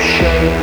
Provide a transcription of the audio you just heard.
Shame.